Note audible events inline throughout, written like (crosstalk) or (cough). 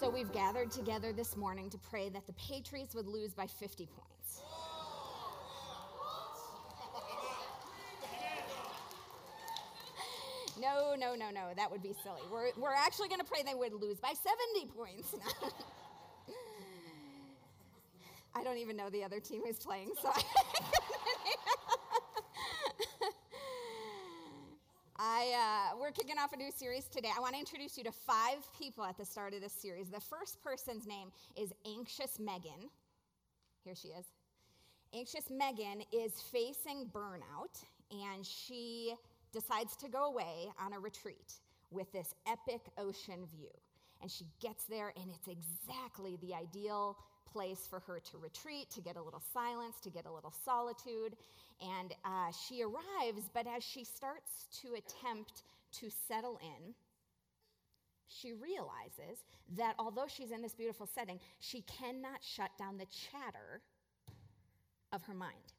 So we've gathered together this morning to pray that the Patriots would lose by 50 points. No, no, no, no. That would be silly. We're, we're actually going to pray they would lose by 70 points. (laughs) I don't even know the other team who's playing, so I, (laughs) uh, we're kicking off a new series today. I want to introduce you to five people at the start of this series. The first person's name is Anxious Megan. Here she is. Anxious Megan is facing burnout, and she decides to go away on a retreat with this epic ocean view. And she gets there, and it's exactly the ideal place for her to retreat, to get a little silence, to get a little solitude. And uh, she arrives, but as she starts to attempt to settle in, she realizes that although she's in this beautiful setting, she cannot shut down the chatter of her mind.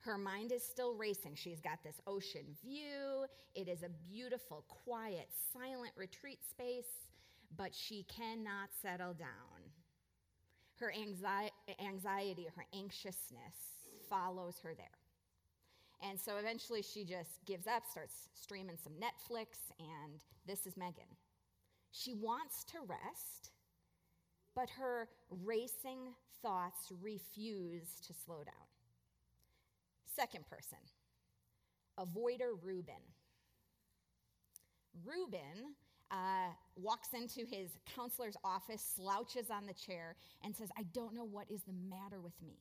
Her mind is still racing. She's got this ocean view. It is a beautiful, quiet, silent retreat space, but she cannot settle down. Her anxiety, her anxiousness follows her there. And so eventually she just gives up, starts streaming some Netflix, and this is Megan. She wants to rest, but her racing thoughts refuse to slow down. Second person, avoider Reuben. Reuben uh, walks into his counselor's office, slouches on the chair, and says, I don't know what is the matter with me.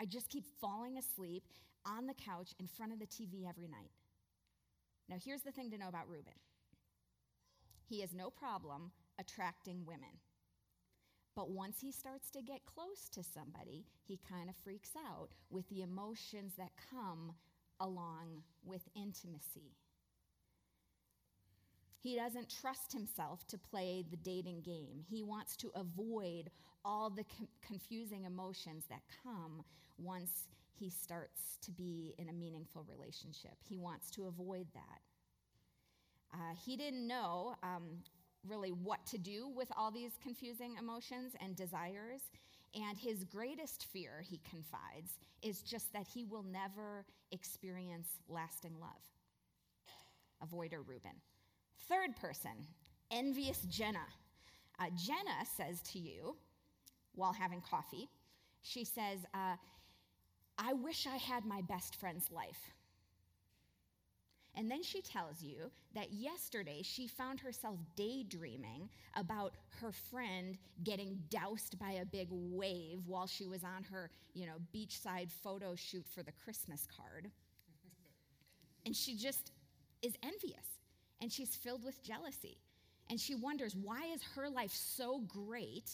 I just keep falling asleep on the couch in front of the TV every night. Now, here's the thing to know about Reuben he has no problem attracting women. But once he starts to get close to somebody, he kind of freaks out with the emotions that come along with intimacy. He doesn't trust himself to play the dating game. He wants to avoid all the com- confusing emotions that come once he starts to be in a meaningful relationship. He wants to avoid that. Uh, he didn't know um, really what to do with all these confusing emotions and desires. And his greatest fear, he confides, is just that he will never experience lasting love. Avoider Reuben. Third person, envious Jenna. Uh, Jenna says to you, while having coffee, she says, uh, I wish I had my best friend's life. And then she tells you that yesterday she found herself daydreaming about her friend getting doused by a big wave while she was on her, you know, beachside photo shoot for the Christmas card. and she just is envious and she's filled with jealousy. And she wonders, why is her life so great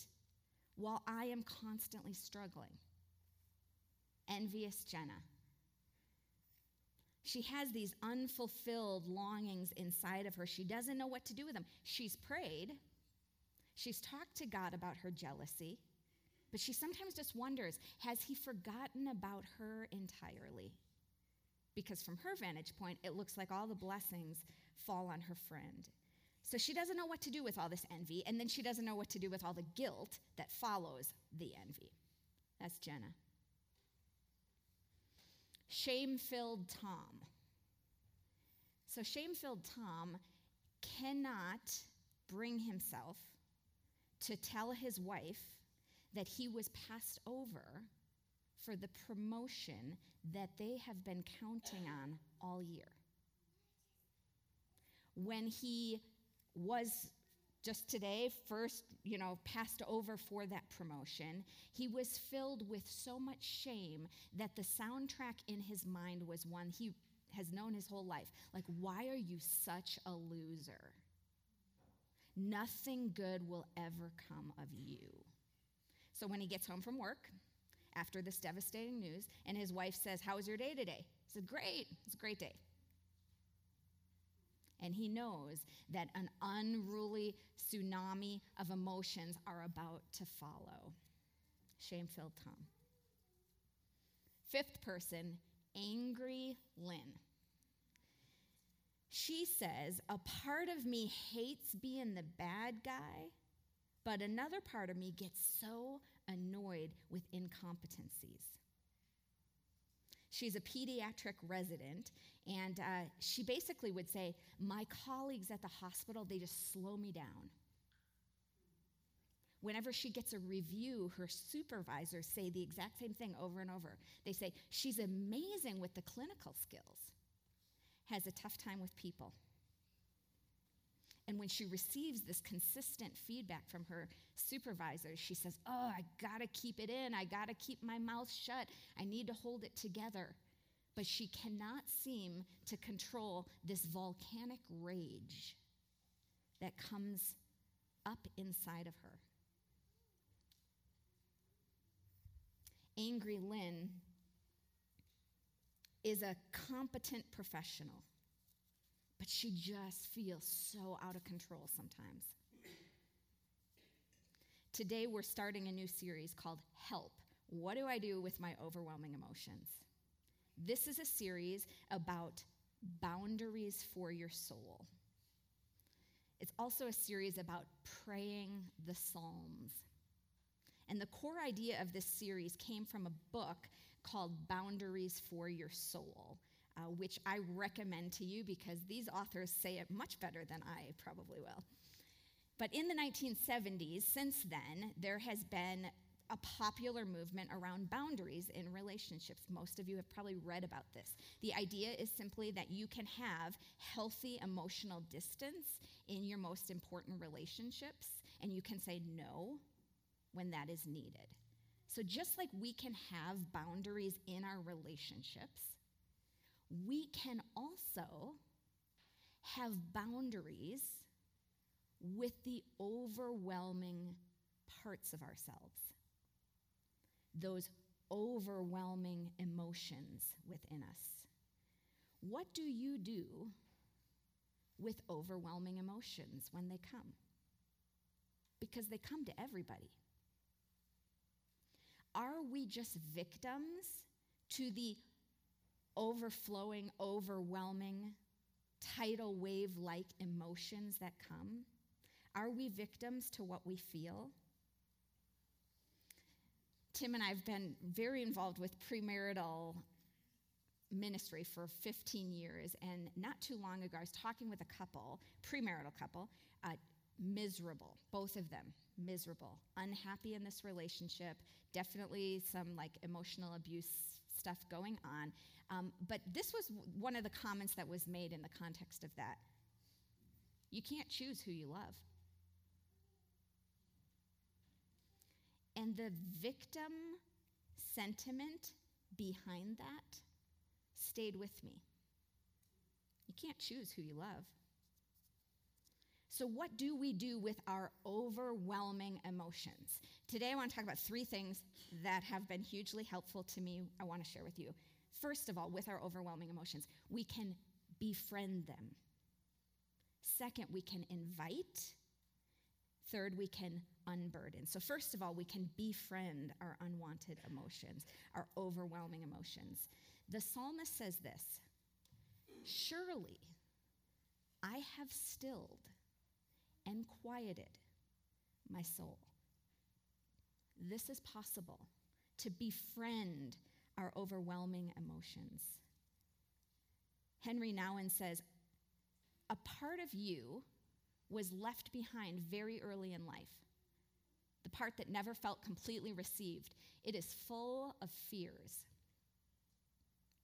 while I am constantly struggling? Envious Jenna. She has these unfulfilled longings inside of her. She doesn't know what to do with them. She's prayed, she's talked to God about her jealousy, but she sometimes just wonders has he forgotten about her entirely? Because from her vantage point, it looks like all the blessings fall on her friend. So she doesn't know what to do with all this envy, and then she doesn't know what to do with all the guilt that follows the envy. That's Jenna shame filled Tom. So, shame filled Tom cannot bring himself to tell his wife that he was passed over for the promotion that they have been counting on all year. When he was just today first you know passed over for that promotion he was filled with so much shame that the soundtrack in his mind was one he has known his whole life. Like why are you such a loser? Nothing good will ever come of you. So when he gets home from work after this devastating news and his wife says how was your day today he said great it's a great day and he knows that an unruly tsunami of emotions are about to follow. Shame filled Tom. Fifth person, angry Lynn. She says, A part of me hates being the bad guy, But another part of me gets so annoyed with incompetencies. She's a pediatric resident, and uh, she basically would say, My colleagues at the hospital, they just slow me down. Whenever she gets a review, her supervisors say the exact same thing over and over. They say, She's amazing with the clinical skills, has a tough time with people. And when she receives this consistent feedback from her supervisors, she says, Oh, I gotta keep it in. I gotta keep my mouth shut. I need to hold it together. But she cannot seem to control this volcanic rage that comes up inside of her. Angry Lynn is a competent professional but she just feels so out of control sometimes. Today, we're starting a new series called Help What Do I Do with My Overwhelming Emotions? This is a series about boundaries for your soul. It's also a series about praying the Psalms. And the core idea of this series came from a book called Boundaries for Your Soul uh, which I recommend to you because these authors say it much better than I probably will. But in the 1970s, since then, there has been a popular movement around boundaries in relationships. Most of you have probably read about this. The idea is simply that you can have healthy emotional distance in your most important relationships, and you can say no when that is needed. So, just like we can have boundaries in our relationships, we can also have boundaries with the overwhelming parts of ourselves, those overwhelming emotions within us. What do you do with overwhelming emotions when they come? Because they come to everybody. Are we just victims to the overflowing, overwhelming, tidal wave like emotions that come? Are we victims to what we feel? Tim and I have been very involved with premarital ministry for 15 years, and not too long ago, I was talking with a couple, premarital couple, uh, miserable, both of them miserable, unhappy in this relationship, definitely some like emotional abuse stuff going on. Um, but this was one of the comments that was made in the context of that. You can't choose who you love. And the victim sentiment behind that stayed with me. You can't choose who you love. So, what do we do with our overwhelming emotions? Today, I want to talk about three things that have been hugely helpful to me. I want to share with you. First of all, with our overwhelming emotions, we can befriend them. Second, we can invite. Third, we can unburden. So, first of all, we can befriend our unwanted emotions, our overwhelming emotions. The psalmist says this Surely I have stilled and quieted my soul. This is possible to befriend our overwhelming emotions. Henry Nouwen says, A part of you was left behind very early in life. The part that never felt completely received. It is full of fears.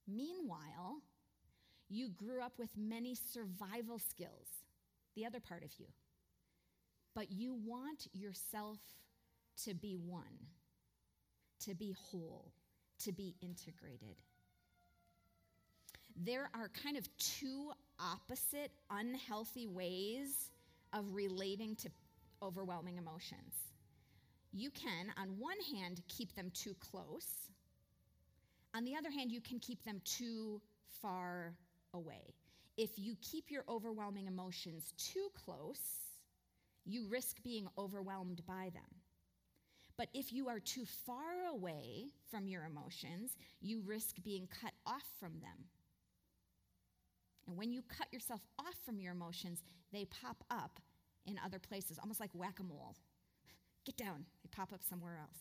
Meanwhile, you grew up with many survival skills, the other part of you. But you want yourself to be one, to be whole, to be integrated. There are kind of two opposite, unhealthy ways of relating to overwhelming emotions. You can, on one hand, keep them too close. On the other hand, you can keep them too far away. If you keep your overwhelming emotions too close, you risk being overwhelmed by them. But if you are too far away from your emotions, you risk being cut off from them. And when you cut yourself off from your emotions, they pop up in other places, almost like whack a mole. (laughs) get down. They pop up somewhere else.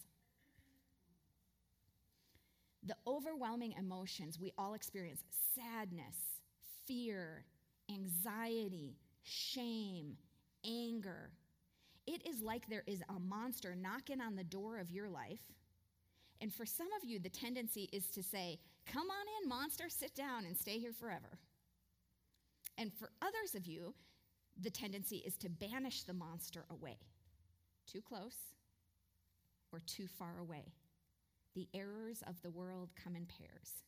The overwhelming emotions we all experience sadness, fear, anxiety, shame, anger. It is like there is a monster knocking on the door of your life. And for some of you, the tendency is to say, Come on in, monster, sit down and stay here forever. And for others of you, the tendency is to banish the monster away. Too close or too far away. The errors of the world come in pairs.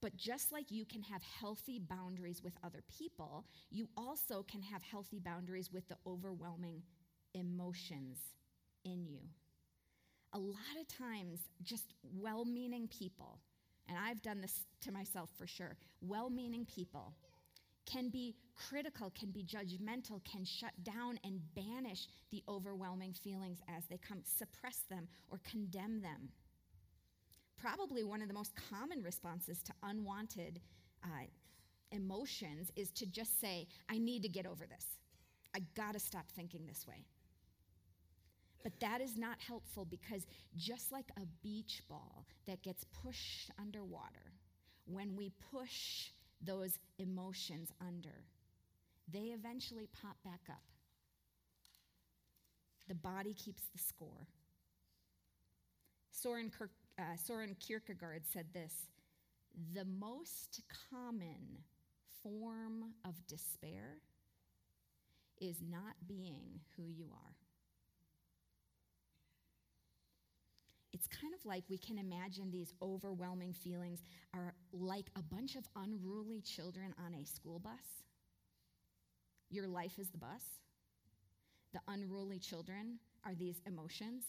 But just like you can have healthy boundaries with other people, you also can have healthy boundaries with the overwhelming emotions in you. A lot of times, just well meaning people, and I've done this to myself for sure, well meaning people can be critical, can be judgmental, can shut down and banish the overwhelming feelings as they come, suppress them or condemn them. Probably one of the most common responses to unwanted uh, emotions is to just say, I need to get over this. I gotta stop thinking this way. But that is not helpful because just like a beach ball that gets pushed underwater, when we push those emotions under, they eventually pop back up. The body keeps the score. Soren, Kirk, uh, Soren Kierkegaard said this The most common form of despair is not being who you are. It's kind of like we can imagine these overwhelming feelings are like a bunch of unruly children on a school bus. Your life is the bus. The unruly children are these emotions.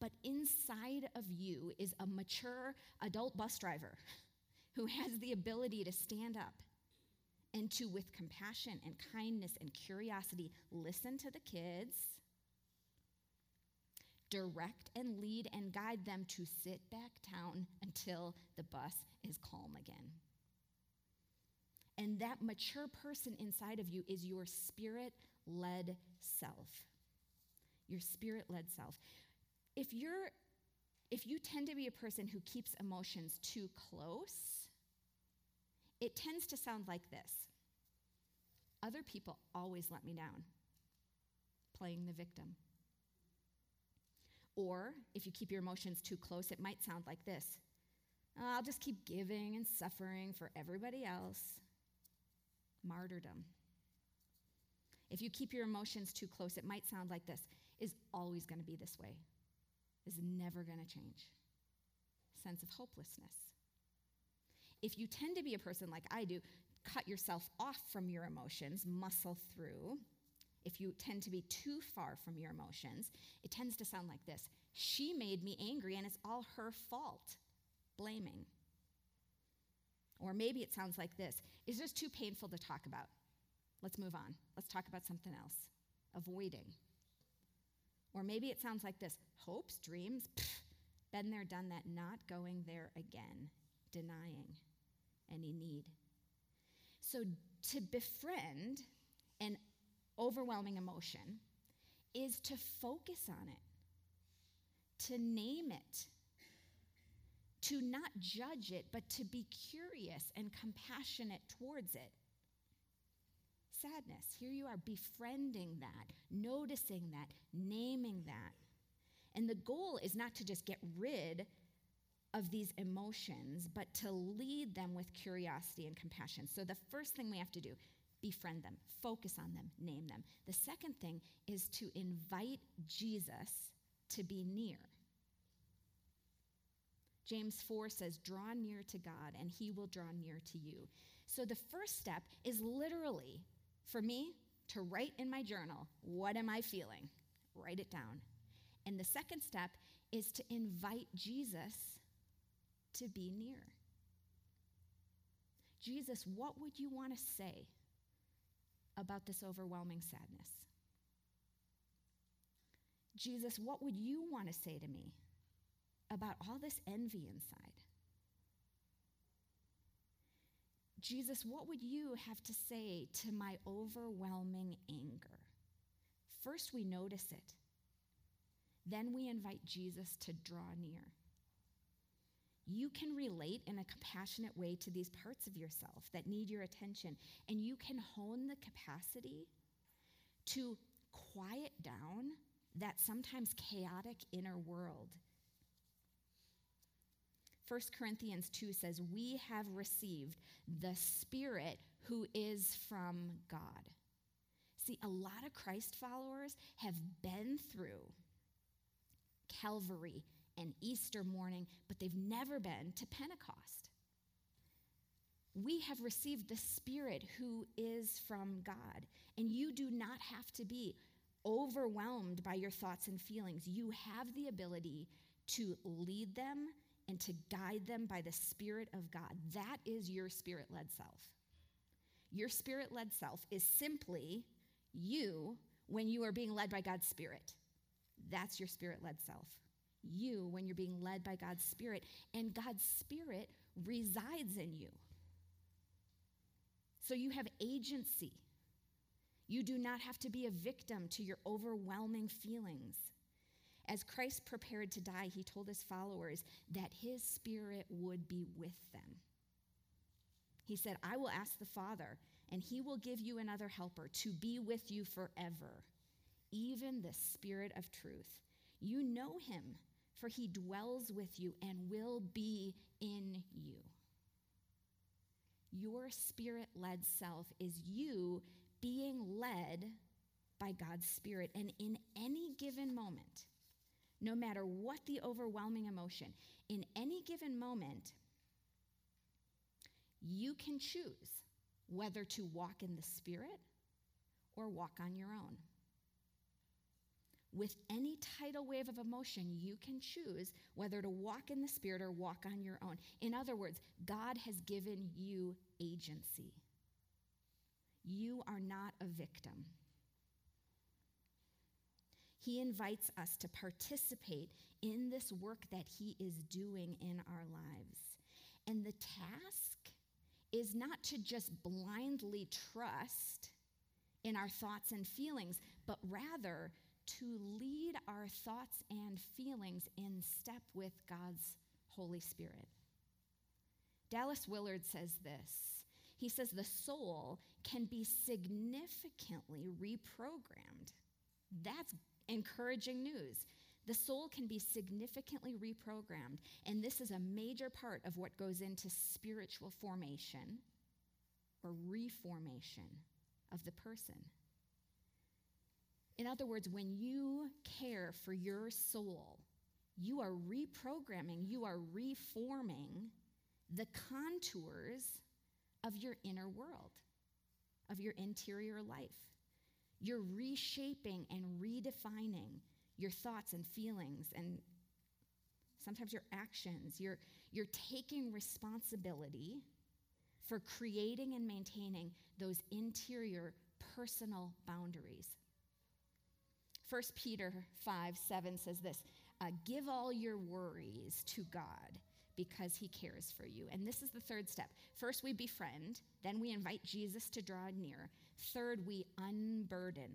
But inside of you is a mature adult bus driver (laughs) who has the ability to stand up and to, with compassion and kindness and curiosity, listen to the kids direct and lead and guide them to sit back down until the bus is calm again. And that mature person inside of you is your spirit led self. Your spirit led self. If you're if you tend to be a person who keeps emotions too close, it tends to sound like this. Other people always let me down. Playing the victim. Or if you keep your emotions too close, it might sound like this oh, I'll just keep giving and suffering for everybody else. Martyrdom. If you keep your emotions too close, it might sound like this is always going to be this way, is never going to change. Sense of hopelessness. If you tend to be a person like I do, cut yourself off from your emotions, muscle through, if you tend to be too far from your emotions, it tends to sound like this She made me angry and it's all her fault. Blaming. Or maybe it sounds like this It's just too painful to talk about. Let's move on. Let's talk about something else. Avoiding. Or maybe it sounds like this hopes, dreams, been there, done that, not going there again, denying any need. So to befriend an overwhelming emotion is to focus on it, to name it, to not judge it, but to be curious and compassionate towards it. Sadness, here you are befriending that, noticing that, naming that. And the goal is not to just get rid of these emotions, but to lead them with curiosity and compassion. So the first thing we have to do befriend them, focus on them, name them. The second thing is to invite Jesus to be near. James 4 says, Draw near to God, and he will draw near to you. So the first step is literally, for me, to write in my journal, What am I feeling? Write it down. And the second step is to invite Jesus to be near. Jesus, what would you want to say about this overwhelming sadness? Jesus, what would you want to say to me about all this envy inside? Jesus, what would you have to say to my overwhelming anger? First, we notice it. then we invite Jesus to draw near. You can relate in a compassionate way to these parts of yourself that need your attention, and you can hone the capacity to quiet down that sometimes chaotic inner world. 1 Corinthians 2 says, We have received the Spirit who is from God. See, a lot of Christ followers have been through Calvary and Easter morning, but they've never been to Pentecost. We have received the Spirit who is from God, and you do not have to be overwhelmed by your thoughts and feelings. You have the ability to lead them and to guide them by the Spirit of God. That is your spirit led self. Your spirit led self is simply you when you are being led by God's Spirit. That's your spirit led self. You when you're being led by God's Spirit, and God's Spirit resides in you. So you have agency. You do not have to be a victim to your overwhelming feelings. As Christ prepared to die, he told his followers that his spirit would be with them. He said, I will ask the Father, and he will give you another helper to be with you forever, even the Spirit of truth. You know him, for he dwells with you and will be in you. Your spirit led self is you being led by God's Spirit. And in any given moment, no matter what the overwhelming emotion, in any given moment, you can choose whether to walk in the Spirit or walk on your own. With any tidal wave of emotion, you can choose whether to walk in the Spirit or walk on your own. In other words, God has given you agency. You are not a victim. He invites us to participate in this work that He is doing in our lives. And the task is not to just blindly trust in our thoughts and feelings, but rather to lead our thoughts and feelings in step with God's Holy Spirit. Dallas Willard says this he says the soul can be significantly reprogrammed. That's encouraging news. The soul can be significantly reprogrammed, and this is a major part of what goes into spiritual formation or reformation of the person. In other words, when you care for your soul, you are reprogramming, you are reforming the contours of your inner world, of your interior life. You're reshaping and redefining your thoughts and feelings and sometimes your actions. You're, you're taking responsibility for creating and maintaining those interior personal boundaries. 1 Peter 5 7 says this uh, Give all your worries to God because he cares for you. And this is the third step. First, we befriend, then, we invite Jesus to draw near. Third, we unburden.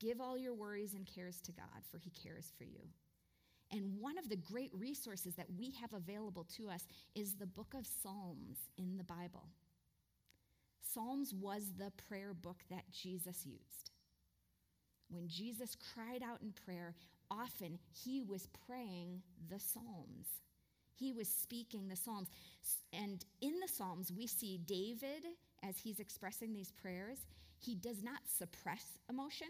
Give all your worries and cares to God, for he cares for you. And one of the great resources that we have available to us is the book of Psalms in the Bible. Psalms was the prayer book that Jesus used. When Jesus cried out in prayer, often he was praying the Psalms. He was speaking the Psalms. And in the Psalms, we see David, as he's expressing these prayers, he does not suppress emotion,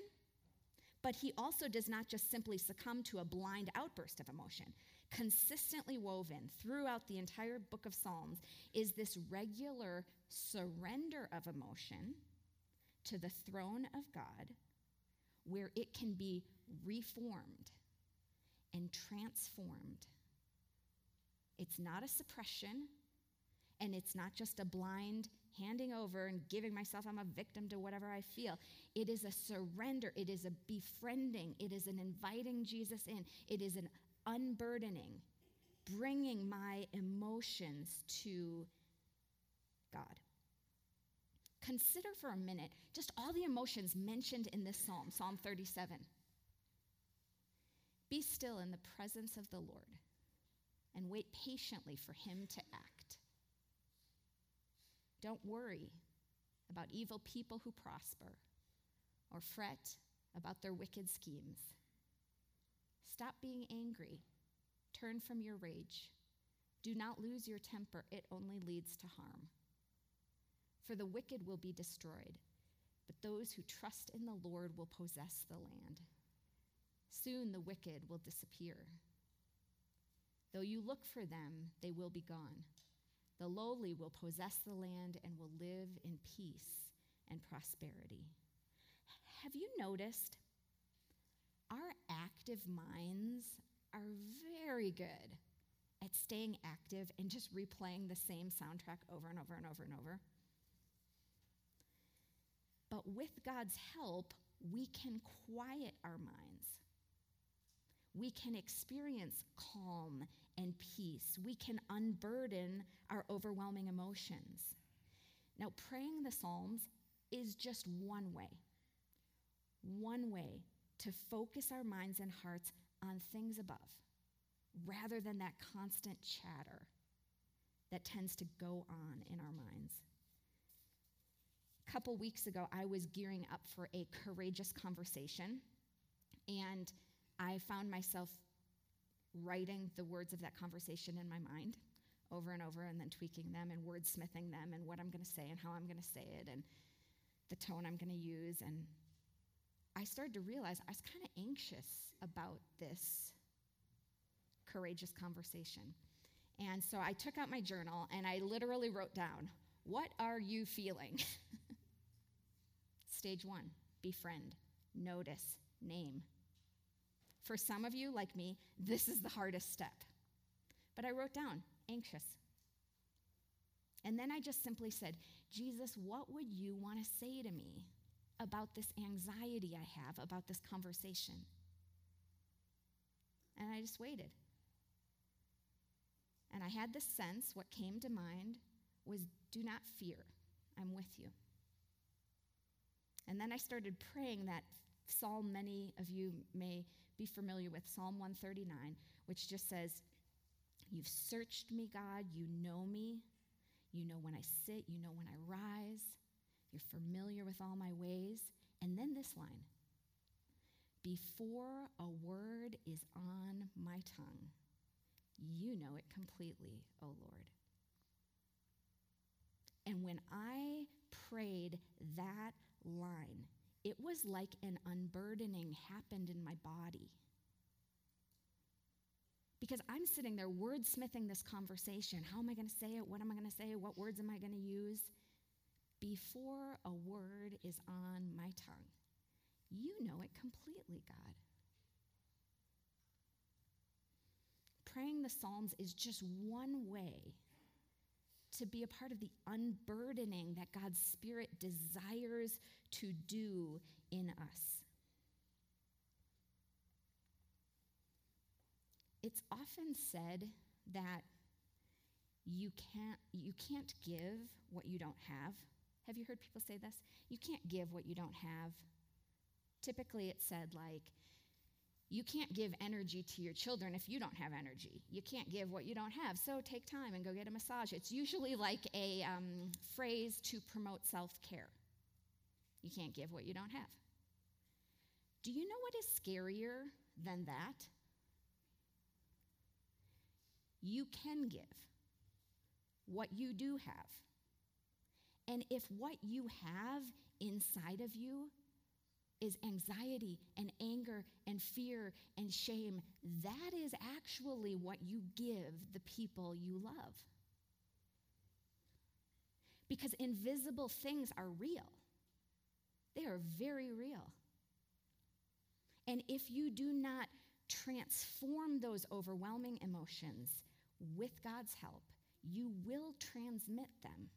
but he also does not just simply succumb to a blind outburst of emotion. Consistently woven throughout the entire book of Psalms is this regular surrender of emotion to the throne of God where it can be reformed and transformed it's not a suppression, and it's not just a blind handing over and giving myself, I'm a victim to whatever I feel. It is a surrender, it is a befriending, it is an inviting Jesus in, it is an unburdening, bringing my emotions to God. Consider for a minute just all the emotions mentioned in this psalm, Psalm 37. Be still in the presence of the Lord and wait patiently for him to act. Don't worry about evil people who prosper or fret about their wicked schemes. Stop being angry. Turn from your rage. Do not lose your temper, it only leads to harm. For the wicked will be destroyed, but those who trust in the Lord will possess the land. Soon the wicked will disappear. Though you look for them, they will be gone. The lowly will possess the land and will live in peace and prosperity. Have you noticed? Our active minds are very good at staying active and just replaying the same soundtrack over and over and over and over. But with God's help, we can quiet our minds. We can experience calm and peace. We can unburden our overwhelming emotions. Now, praying the Psalms is just one way, one way to focus our minds and hearts on things above rather than that constant chatter that tends to go on in our minds. A couple weeks ago, I was gearing up for a courageous conversation, and I found myself writing the words of that conversation in my mind over and over and then tweaking them and wordsmithing them and what I'm going to say and how I'm going to say it and the tone I'm going to use. And I started to realize I was kind of anxious about this courageous conversation. And so I took out my journal and I literally wrote down, What are you feeling? (laughs) Stage one befriend, notice, name. For some of you, like me, this is the hardest step. But I wrote down anxious. And then I just simply said, Jesus, what would you want to say to me about this anxiety I have about this conversation? And I just waited. And I had this sense, what came to mind was do not fear, I'm with you. And then I started praying that psalm many of you may be familiar with, Psalm 139, which just says, You've searched me, God, you know me. You know when I sit, you know when I rise. You're familiar with all my ways. And then this line Before a word is on my tongue, you know it completely, O Lord. And when I prayed that line, it was like an unburdening happened in my body. Because I'm sitting there wordsmithing this conversation. How am I going to say it? What am I going to say? What words am I going to use? Before a word is on my tongue, you know it completely, God. praying the Psalms is just one way to be a part of the unburdening that God's Spirit desires to do in us. It's often said that you can't, you can't give what you don't have. Have you heard people say this? You can't give what you don't have. Typically, it's said like, you can't give energy to your children if you don't have energy. You can't give what you don't have. So take time and go get a massage. It's usually like a um, phrase to promote self care. You can't give what you don't have. Do you know what is scarier than that? You can give what you do have. And if what you have inside of you is anxiety and anger and fear and shame. That is actually what you give the people you love. Because invisible things are real, they are very real. And if you do not transform those overwhelming emotions with God's help, you will transmit them.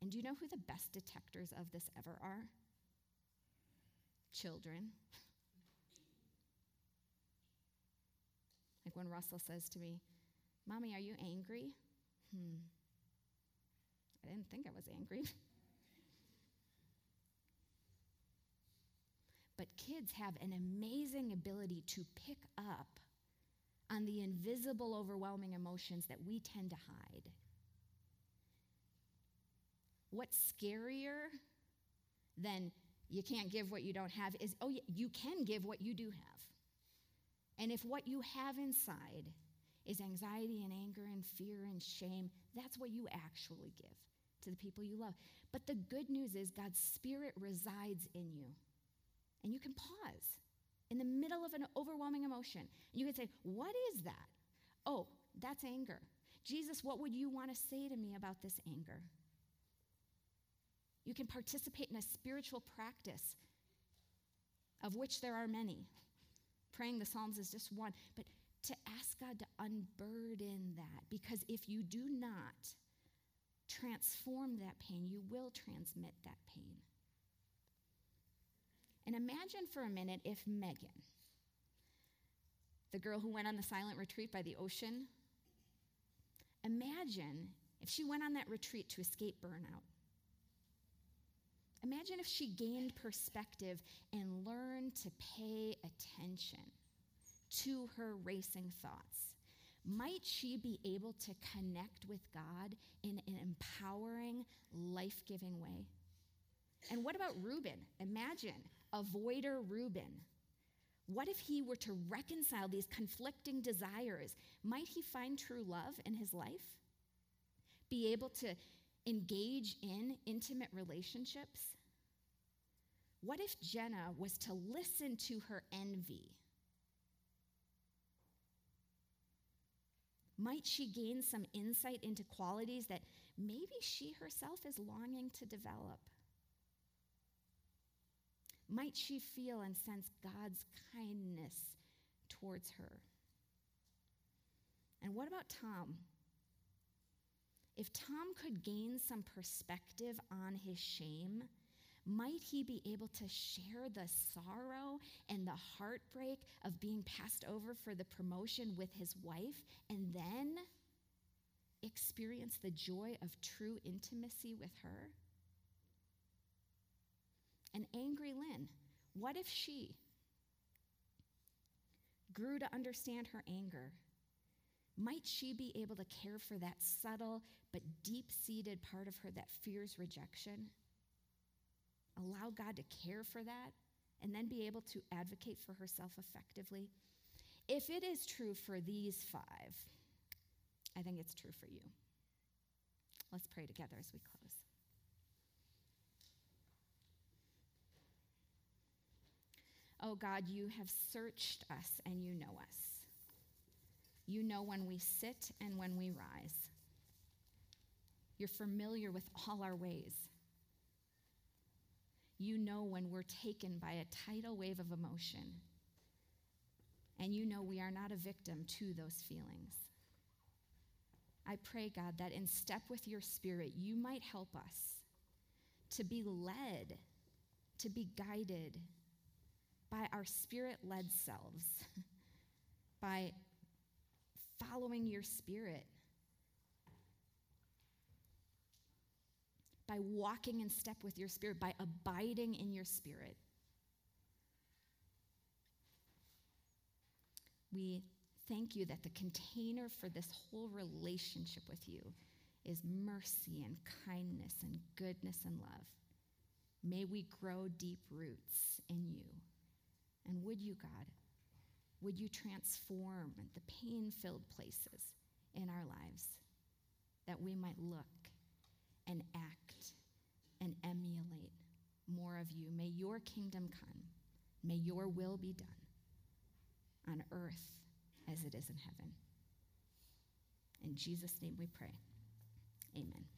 And do you know who the best detectors of this ever are? Children. Like when Russell says to me, Mommy, are you angry? Hmm. I didn't think I was angry. (laughs) But kids have an amazing ability to pick up on the invisible, overwhelming emotions that we tend to hide. What's scarier than you can't give what you don't have is, oh, you can give what you do have. And if what you have inside is anxiety and anger and fear and shame, that's what you actually give to the people you love. But the good news is God's Spirit resides in you. And you can pause in the middle of an overwhelming emotion. And you can say, What is that? Oh, that's anger. Jesus, what would you want to say to me about this anger? You can participate in a spiritual practice, of which there are many. Praying the Psalms is just one, but to ask God to unburden that, because if you do not transform that pain, you will transmit that pain. And imagine for a minute if Megan, the girl who went on the silent retreat by the ocean, imagine if she went on that retreat to escape burnout. Imagine if she gained perspective and learned to pay attention to her racing thoughts. Might she be able to connect with God in an empowering, life giving way? And what about Reuben? Imagine avoider Reuben. What if he were to reconcile these conflicting desires? Might he find true love in his life? Be able to engage in intimate relationships? What if Jenna was to listen to her envy? Might she gain some insight into qualities that maybe she herself is longing to develop? Might she feel and sense God's kindness towards her? And what about Tom? If Tom could gain some perspective on his shame, might he be able to share the sorrow and the heartbreak of being passed over for the promotion with his wife and then experience the joy of true intimacy with her? And angry Lynn, what if she grew to understand her anger? Might she be able to care for that subtle but deep seated part of her that fears rejection? Allow God to care for that and then be able to advocate for herself effectively? If it is true for these five, I think it's true for you. Let's pray together as we close. Oh God, you have searched us and you know us. You know when we sit and when we rise. You're familiar with all our ways. You know when we're taken by a tidal wave of emotion. And you know we are not a victim to those feelings. I pray, God, that in step with your spirit, you might help us to be led, to be guided by our spirit led selves, (laughs) by following your spirit, by walking in step with your spirit, by abiding in your spirit. We thank you that the container for this whole relationship with you is mercy and kindness and goodness and love. May we grow deep roots in you. And would you, God, would you transform the pain filled places in our lives that we might look and act and emulate more of you? May your kingdom come. May your will be done on earth as it is in heaven. In Jesus' name we pray. Amen.